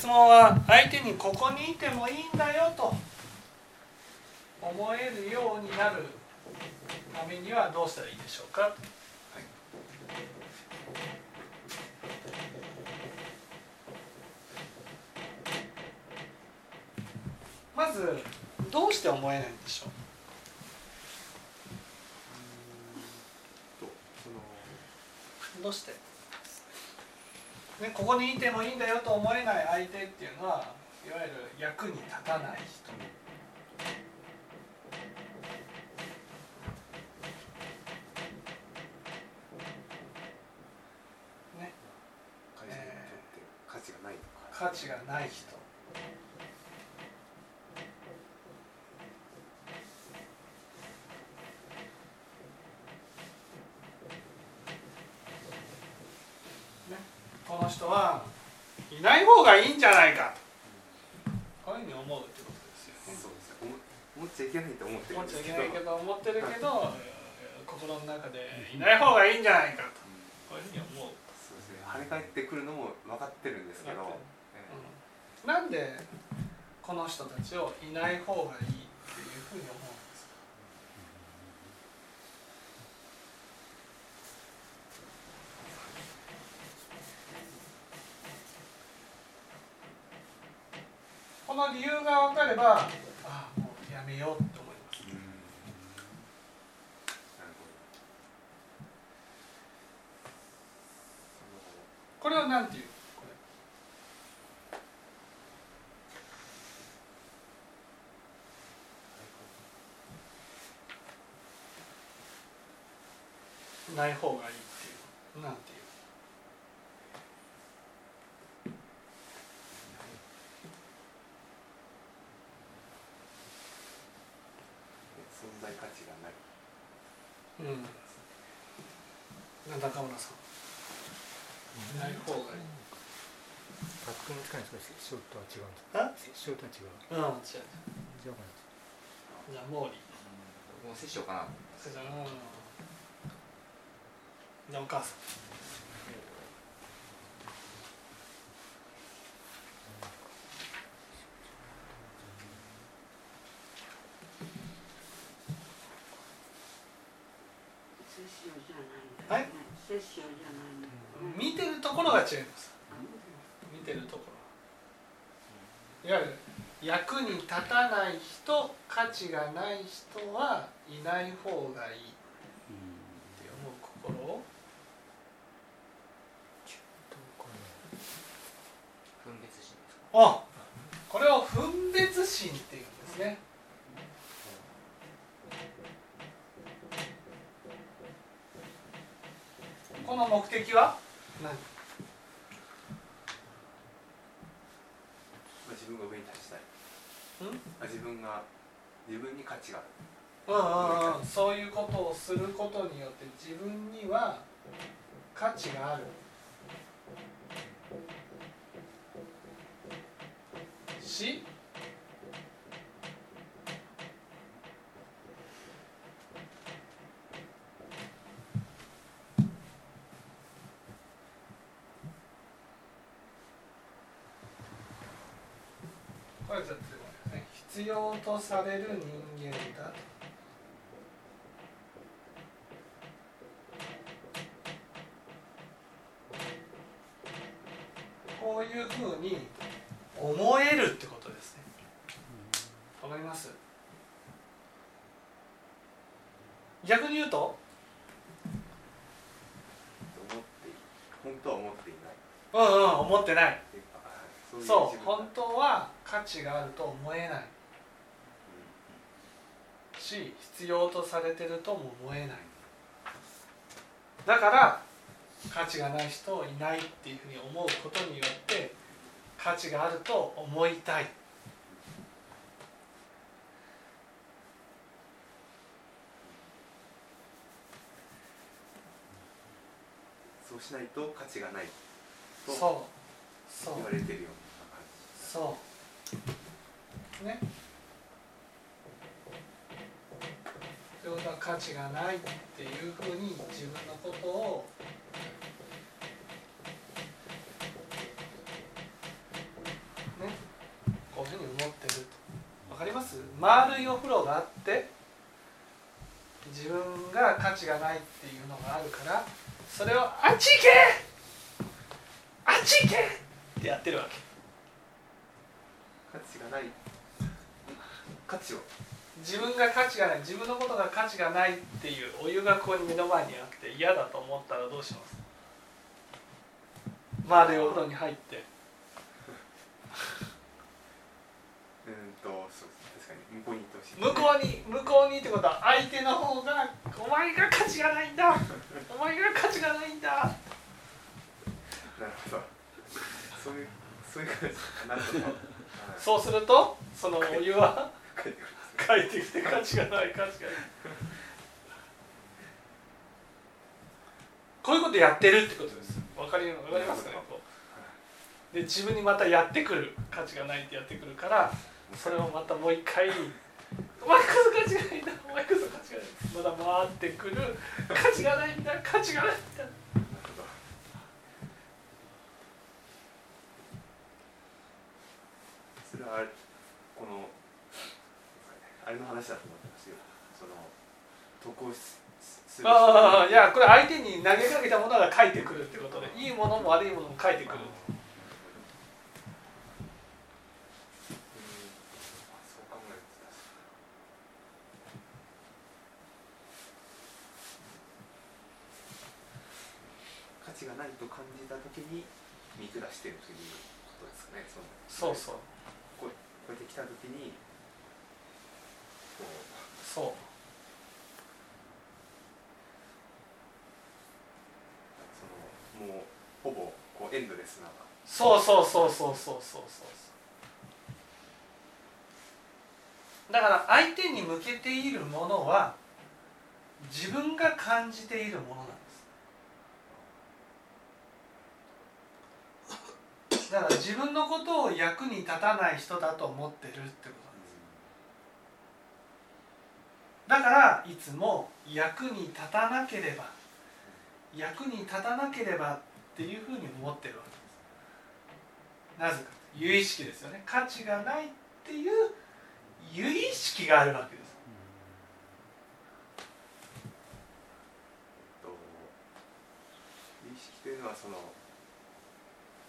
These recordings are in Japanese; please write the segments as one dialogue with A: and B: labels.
A: 質問は相手にここにいてもいいんだよと思えるようになるためにはどうしたらいいでしょうか、まずどうして思えないんでしょう？どうして？ね、ここにいてもいいんだよと思えない相手っていうのはいわゆる役に立たない人。ね。
B: 価値がない
A: 人ねこの人はいない方がいいんじゃないかこういうふうに思うってことですよね
B: そうですね思思っちゃいけないと思ってる
A: 思っちゃい
B: んですけど
A: けないけど思ってるけど心の中でいない方がいいんじゃないかとこういうふうに思う、
B: そうですね跳ね返ってくるのも分かってるんですけど、
A: 分かって
B: え
A: うんなんでこの人たちをいない方がいいっていうふうに思うんです。かこの理由が分かればああもうやめようって思います。これは何ていうこれない方がいいっていう。なんていう？
B: 存在価値がない。
A: うん。中村さん？いない方がいい。
C: 学校の近い少し師匠とは違うん
A: あ？
C: です師匠とは違う
A: うん違う。
C: じゃあ
A: 毛利。
B: もう摂取かな
A: じゃあお母さん。見てるところが違います。見てるところ。いわゆる役に立たない人価値がない人はいない方がいいって思う心を
B: 分別心ですか
A: あこれを分別心っていうんですね。この目的は？何？
B: まあ自分が上に立ちたい。自分が自分に価値がある。
A: そういうことをすることによって自分には価値があるし必要とされる人間だ。とこういうふうに思えるってことですねわかります逆に言うと
B: 思ってい本当は思っていない
A: うんうん思ってない。そう本当は価値があると思えない。し必要とされてるとも思えない。だから価値がない人いないっていうふうに思うことによって価値があると思いたい。
B: そうしないと価値がない
A: そう
B: 言われてるよう。な感じ
A: そう。ね。ということは価値がないっていうふうに自分のことをかります？丸いお風呂があって自分が価値がないっていうのがあるからそれを「あっち行け！あっち行け!」ってやってるわけ。
B: 価値がない。価値を。
A: 自分が価値がない。自分のことが価値がないっていうお湯がここに目の前にあって嫌だと思ったらどうします？丸いお風呂に入って。
B: うーんとそうです。確かに。向こうに行ってほしい。
A: 向こうに向こうにってことは相手の方が「お前が価値がないんだ。お前が価値がないんだ」
B: なるほどそういうそういう感じなるほどはい
A: そうするとそのお湯は
B: 帰って
A: きて価値がない価値がない。こういうことやってるってことです。わかりわかりますかねこう。で自分にまたやってくる価値がないってやってくるからそれをまたもう一回「お前こそ価値がないんだお前こそ価値がない」また回ってくる「価値がないんだ価値がないんだ」
B: なるほどそれはあれこのあれの話だと思ってますよ。その得をしする
A: ああいやこれ相手に投げかけたものが返ってくるってことでいいものも悪いものも返ってくる
B: がないと感じた時に見下してるということですかね。そ
A: うそう
B: こうこうやって来た時にこう。
A: そう
B: そのもうほぼこうエンドレスな
A: そうそうそうそうそうそうそう。だから相手に向けているものは自分が感じているものなんですだから自分のことを役に立たない人だと思ってるってことなんです。だからいつも役に立たなければ役に立たなければっていうふうに思ってるわけです。なぜか有意識ですよね。価値がないっていう有意識があるわけです。
B: と意識というのはその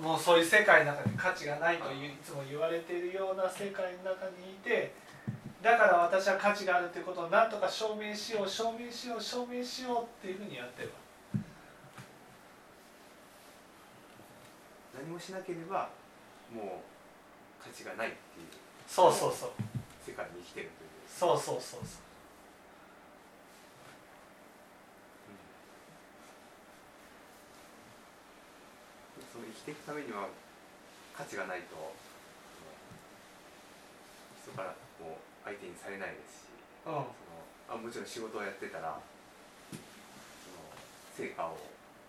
A: もうそういう世界の中に価値がないといういつも言われているような世界の中にいてだから私は価値があるということを何とか証明しよう証明しよう証明しようっていうふうにやってる。わ
B: 何もしなければもう価値がないっていう。
A: そうそうそう。
B: 世界に生きてるという。
A: そうそうそうそう
B: その生きていくためには価値がないと人からもう相手にされないですし
A: うん。
B: そのあもちろん仕事をやってたらその成果を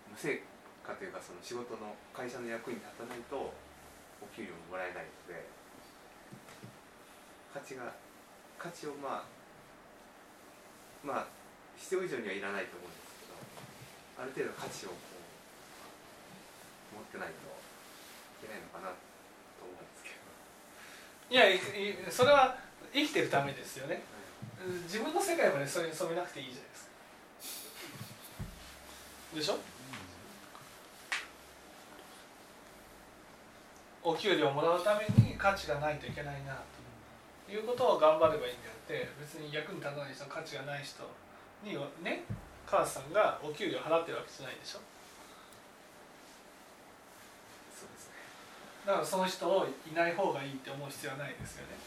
B: 無成果というかその仕事の会社の役に立たないとお給料ももらえないので価値が価値をまあまあ必要以上にはいらないと思うんですけどある程度価値を持ってないといけないのかなと思うんですけど。
A: いやいいそれは生きてるためですよね。自分の世界までそれに染めなくていいじゃないですか。でしょ？お給料をもらうために価値がないといけないなということを頑張ればいいんであって別に役に立たない人価値がない人にはね母さんがお給料払ってるわけじゃないでしょ
B: そうですね
A: だからその人をいない方がいいって思う必要はないですよね。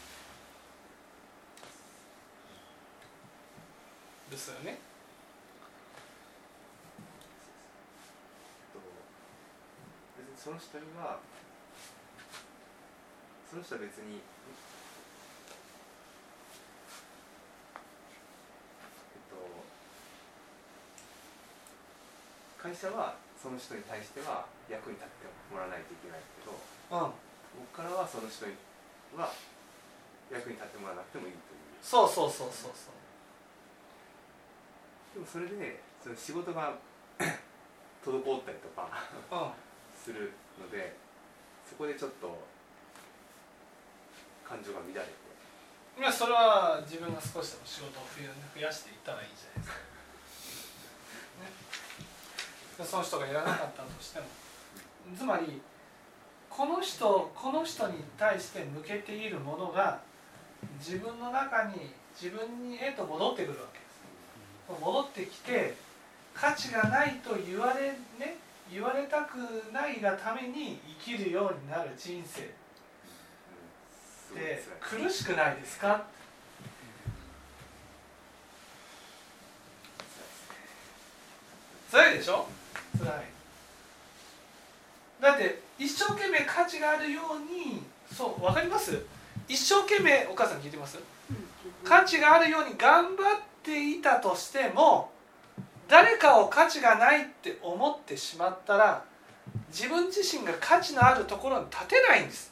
A: ですよね。
B: と別にその人にはその人は別にえっと会社はその人に対しては役に立ってもらわないといけないけど
A: うん。
B: 僕からはその人には役に立ってもらわなくてもいいという。
A: そうそうそうそうそう。
B: でもそれでその仕事が 滞ったりとか
A: うん。
B: するのでそこでちょっと感情が乱れて。
A: まあそれは自分が少しでも仕事を増やしていったらいいじゃないですか、ね、その人がやらなかったとしても。つまりこの人この人に対して向けているものが自分の中に自分にへと戻ってくるわけです。戻ってきて価値がないと言われね言われたくないがために生きるようになる人生。って苦しくないですか？辛いでしょ？辛い。だって一生懸命価値があるようにそう分かります？一生懸命お母さん聞いてます？価値があるように頑張っていたとしても誰かを価値がないって思ってしまったら自分自身が価値のあるところに立てないんです。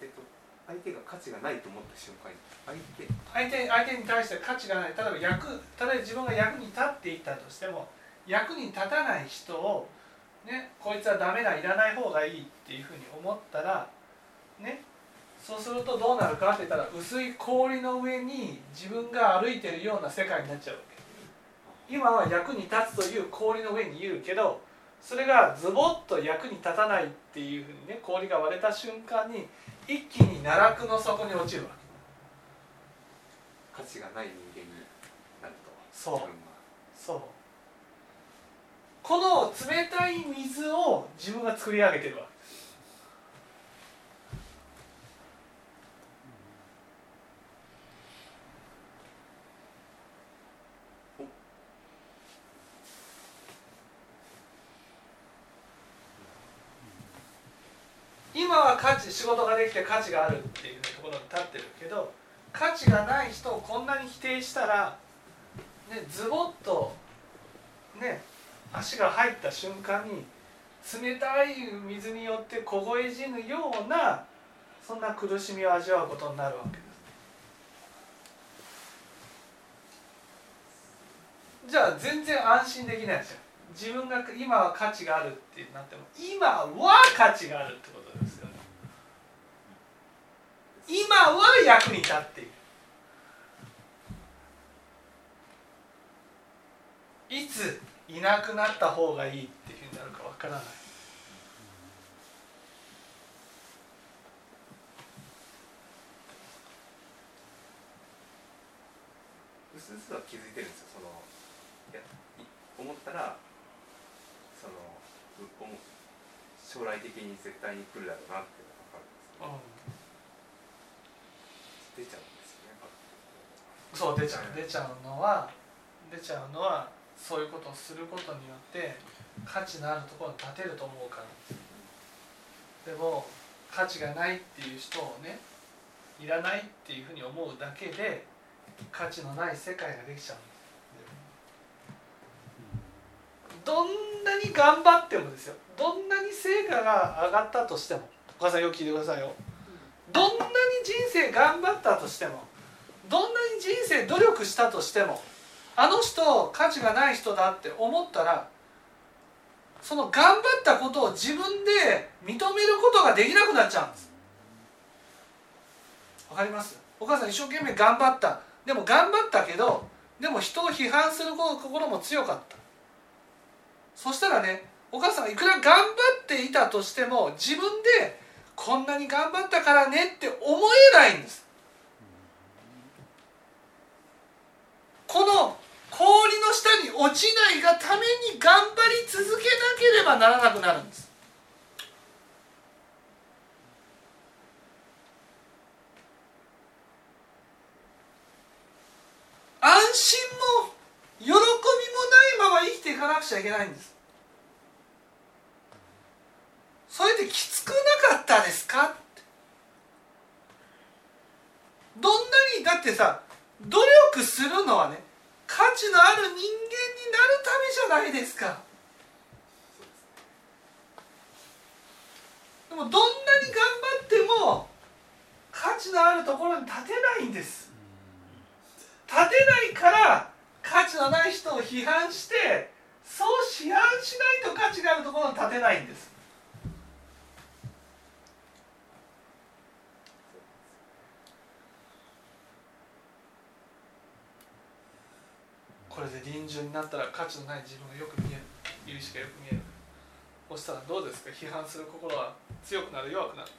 B: えっと相手が価値がないと思った瞬間に相手。
A: 相手相手に対して価値がない。例えば役例えば自分が役に立っていたとしても役に立たない人をねこいつはダメだいらない方がいいっていうふうに思ったらねそうするとどうなるかって言ったら薄い氷の上に自分が歩いてるような世界になっちゃうわけ。今は役に立つという氷の上にいるけどそれがズボッと役に立たないっていうふうにね氷が割れた瞬間に一気に奈落の底に落ちるわ
B: け。価値がない人間になると
A: そう。そうこの冷たい水を自分が作り上げてるわけ。です今は価値仕事ができて価値があるっていうところに立ってるけど価値がない人をこんなに否定したら、ね、ズボッとね足が入った瞬間に冷たい水によって凍え死ぬようなそんな苦しみを味わうことになるわけです。じゃあ全然安心できないですよ。自分が今は価値があるってなっても今は価値があるってことですよね。今は役に立っている。いついなくなった方がいいっていうふうになるかわからない。
B: うすうすは気づいてるんですよ。そのいや思ったらその将来的に絶対に来るだろうなっていうのが分かるんですけど、出ちゃうんですよね
A: そう出ちゃう出ちゃうのは出ちゃうのはそういうことをすることによって価値のあるところに立てると思うから。でも価値がないっていう人をねいらないっていうふうに思うだけで価値のない世界ができちゃうんです。どんなに頑張ってもですよ。どんなに成果が上がったとしてもお母さんよく聞いてくださいよ。どんなに人生頑張ったとしてもどんなに人生努力したとしてもあの人価値がない人だって思ったらその頑張ったことを自分で認めることができなくなっちゃうんです。わかります？お母さん一生懸命頑張った。でも頑張ったけどでも人を批判する心も強かった。そしたらねお母さんがいくら頑張っていたとしても自分でこんなに頑張ったからねって思えないんです。この氷の下に落ちないがために頑張り続けなければならなくなるんです。安心も喜びもないまま生きていかなくちゃいけないんです。それできつくなかったですか？どんなにだってさ努力するのはね価値のある人間になるためじゃないですか。でもどんなに頑張っても価値のあるところに立てないんです。立てないから価値のない人を批判してそう批判しないと価値があるところに立てないんです。れで臨終になったら価値のない自分がよく見える。有意識がよく見える。そしたらどうですか？批判する心は強くなる弱くなる。
B: よ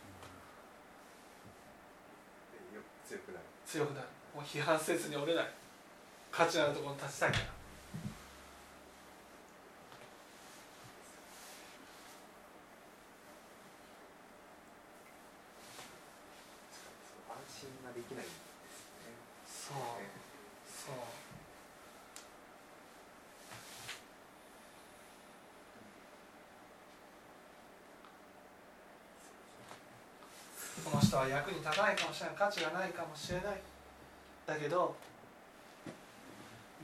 B: 強くなる。
A: 強くなる。もう批判せずに折れない。価値のあるところに立ちたいから
B: そう安心ができないんです
A: そう
B: ね
A: そうこの人は役に立たないかもしれない価値がないかもしれない。だけど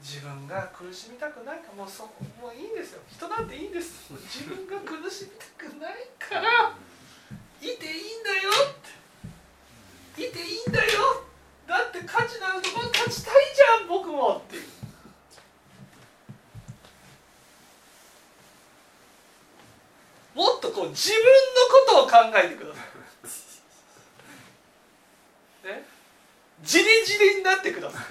A: 自分が苦しみたくないかもうそもういいんですよ。人なんていいんです。自分が苦しみたくないからいていいんだよって。いていいんだよ。だって価値のあるところに立ちたいじゃん僕もっていう。もっとこう自分のことを考えてくださいねじりじりになってください。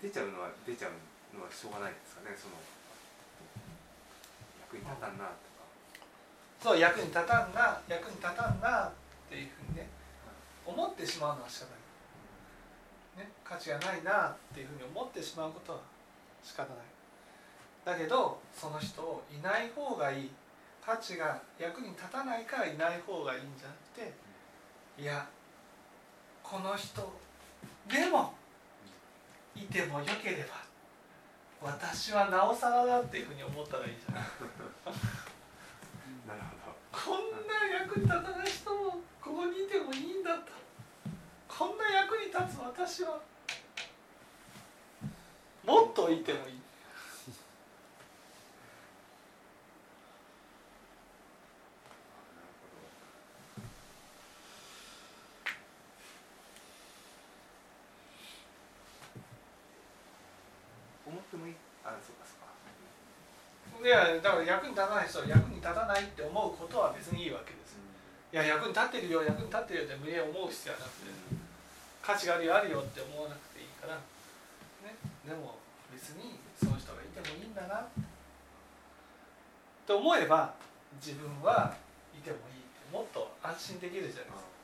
B: 出ちゃうのは出ちゃうのはしょうがないですかねその。役に立たんなとか。
A: そう役に立たんな役に立たんなっていうふうにね思ってしまうのは仕方ない、ね、価値がないなっていうふうに思ってしまうことは仕方ない。だけどその人をいない方がいい。価値が役に立たないからいない方がいいんじゃなくていやこの人でもいてもよければ私はなおさらだっていうふうに思ったらいいじゃない。
B: なるほど。
A: こんな役に立たない人もここにいてもいいんだとこんな役に立つ私はもっといてもいい。
B: 思ってもいい？あそうかそうか。
A: いやだから役に立たない人は役に立たないって思うことは別にいいわけです。いや役に立ってるよ役に立ってるよって無理やり思う必要はなくて。価値があるよあるよって思わなくていいから、ね、でも別にその人がいてもいいんだなって思えば自分はいてもいいってもっと安心できるじゃないですか。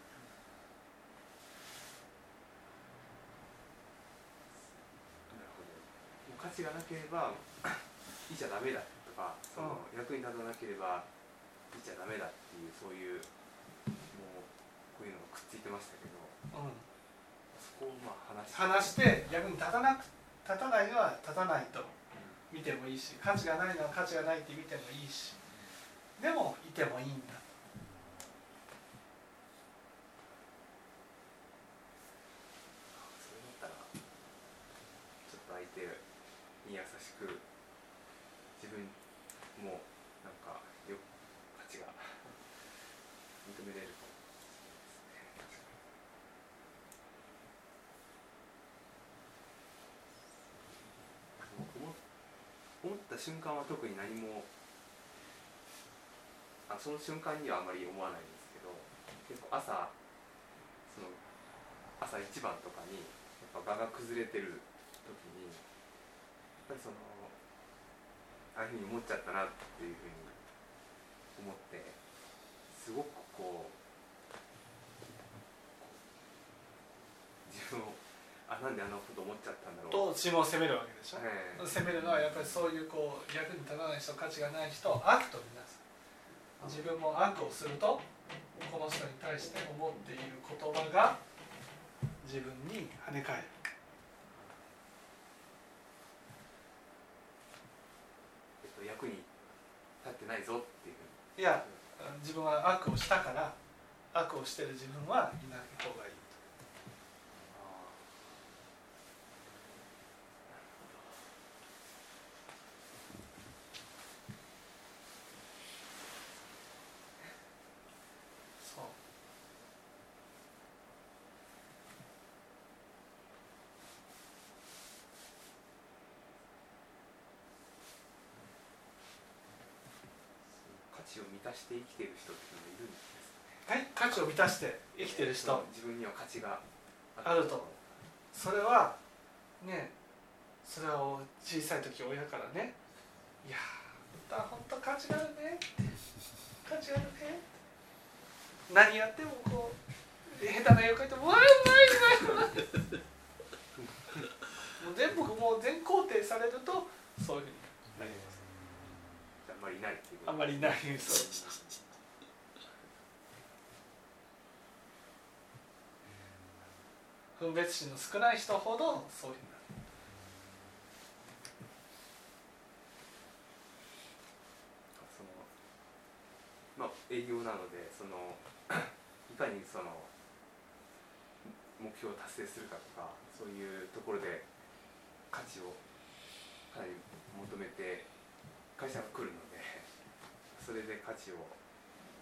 B: 価値がなければいちゃダメだとかその役に立たなければいちゃダメだっていうそういうもうこういうのがくっついてましたけど
A: うん。
B: そこをまあ話
A: 話して役に立たなく立たないのは立たないと。見てもいいし価値がないのは価値がないって見てもいいし。でもいてもいいんだ
B: それだったらちょっと相手に優しく自分もなんかよ価値が認めれるかもしれないですね確かに思思った瞬間は特に何もあその瞬間にはあまり思わないんですけど結構朝その朝一番とかにやっぱ場が崩れてる時にやっぱりそのああいうふうに思っちゃったなっていうふうに思ってすごくこう自分をあなんであんなこと思っちゃったんだろう。
A: と自分を責めるわけでしょ、
B: ええ。
A: 責めるのはやっぱりそういうこう役に立たない人価値がない人を悪と見なす。自分も悪をするとこの人に対して思っている言葉が自分に跳ね返る。
B: えっと、役に立ってないぞっていう
A: いや自分は悪をしたから悪をしてる自分はいない方がいいそう
B: 値を満たして生きている人っていうのがいるんです
A: はい価値を満たして生きてる人。
B: 自分には価値が
A: あると。それはねそれは小さい時親からね「いやーあ本当価値があるね」価値あるね何やってもこう下手な絵を描いても「わあうまいうまいうまい」もう全部もう全肯定されるとそういうふうになります。
B: あんまりいないっていう
A: あんまりいないそう分別心の少ない人ほどそういう
B: そのまあ営業なのでその いかにその目標を達成するかとかそういうところで価値をかなり求めて会社が来るのでそれで価値を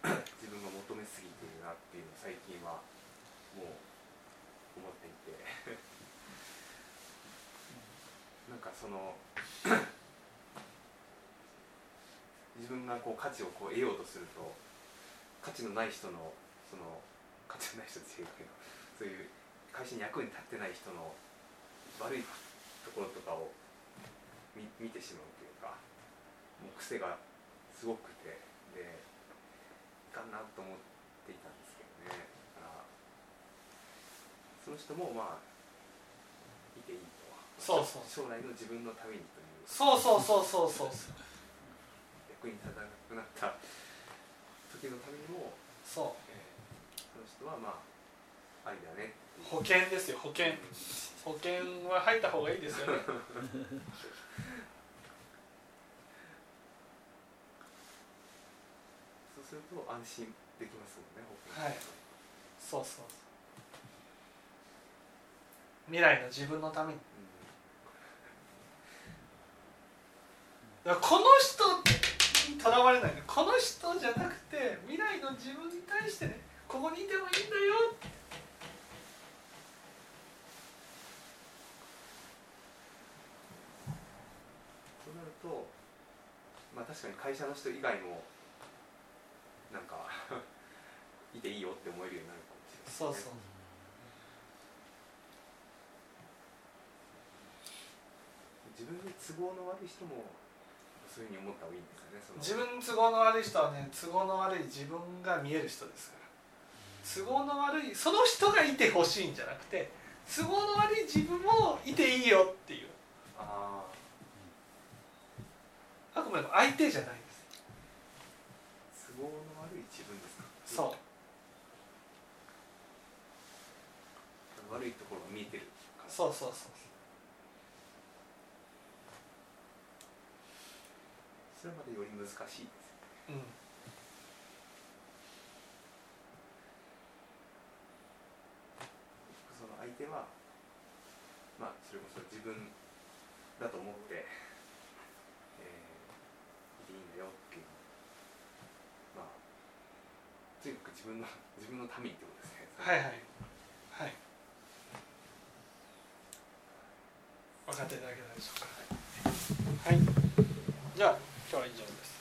B: 自分が求めすぎてるなっていうのを最近はもう思っていて。なんかその 自分がこう価値をこう得ようとすると価値のない人のその価値のない人っていうかそういう会社に役に立ってない人の悪いところとかを見見てしまうというかもう癖がすごくてでいかんなと思っていたんですけどね。だからその人もまあいていいと
A: そうそう
B: 将来の自分のためにという。
A: そうそうそうそうそう。
B: 役に立たなくなった時のためにも、
A: そう。
B: えーその人はまあありだね
A: 保険ですよ保険。保険は入った方がいいですよね
B: そうすると安心できますもんね
A: はい。そうそうそう。未来の自分のために。
B: う
A: だからこの人にとらわれない。のこの人じゃなくて未来の自分に対してねここにいてもいいんだよ
B: そうなるとまあ確かに会社の人以外もなんかいていいよって思えるようになるかもしれない。ね
A: そうそう。
B: 自分に都合の悪い人もそういうふうに思った方がいいんですよねその。
A: 自分に都合の悪い人はね都合の悪い自分が見える人ですから。都合の悪いその人がいてほしいんじゃなくて都合の悪い自分もいていいよっていう。
B: あ
A: あくまでも相手じゃないです
B: あ都合の悪い自分ですか
A: そう
B: 悪いところが見えてる
A: そうそうそう
B: それまでより難しいですよ
A: う。ん
B: その相手はまあそれこそ自分だと思って、えー、いていいんだよっていう。まあとにかく自分の自分のためにってことですね。
A: はいはいはい分かっていただけないでしょうか。はい。じゃあ今日は以上です。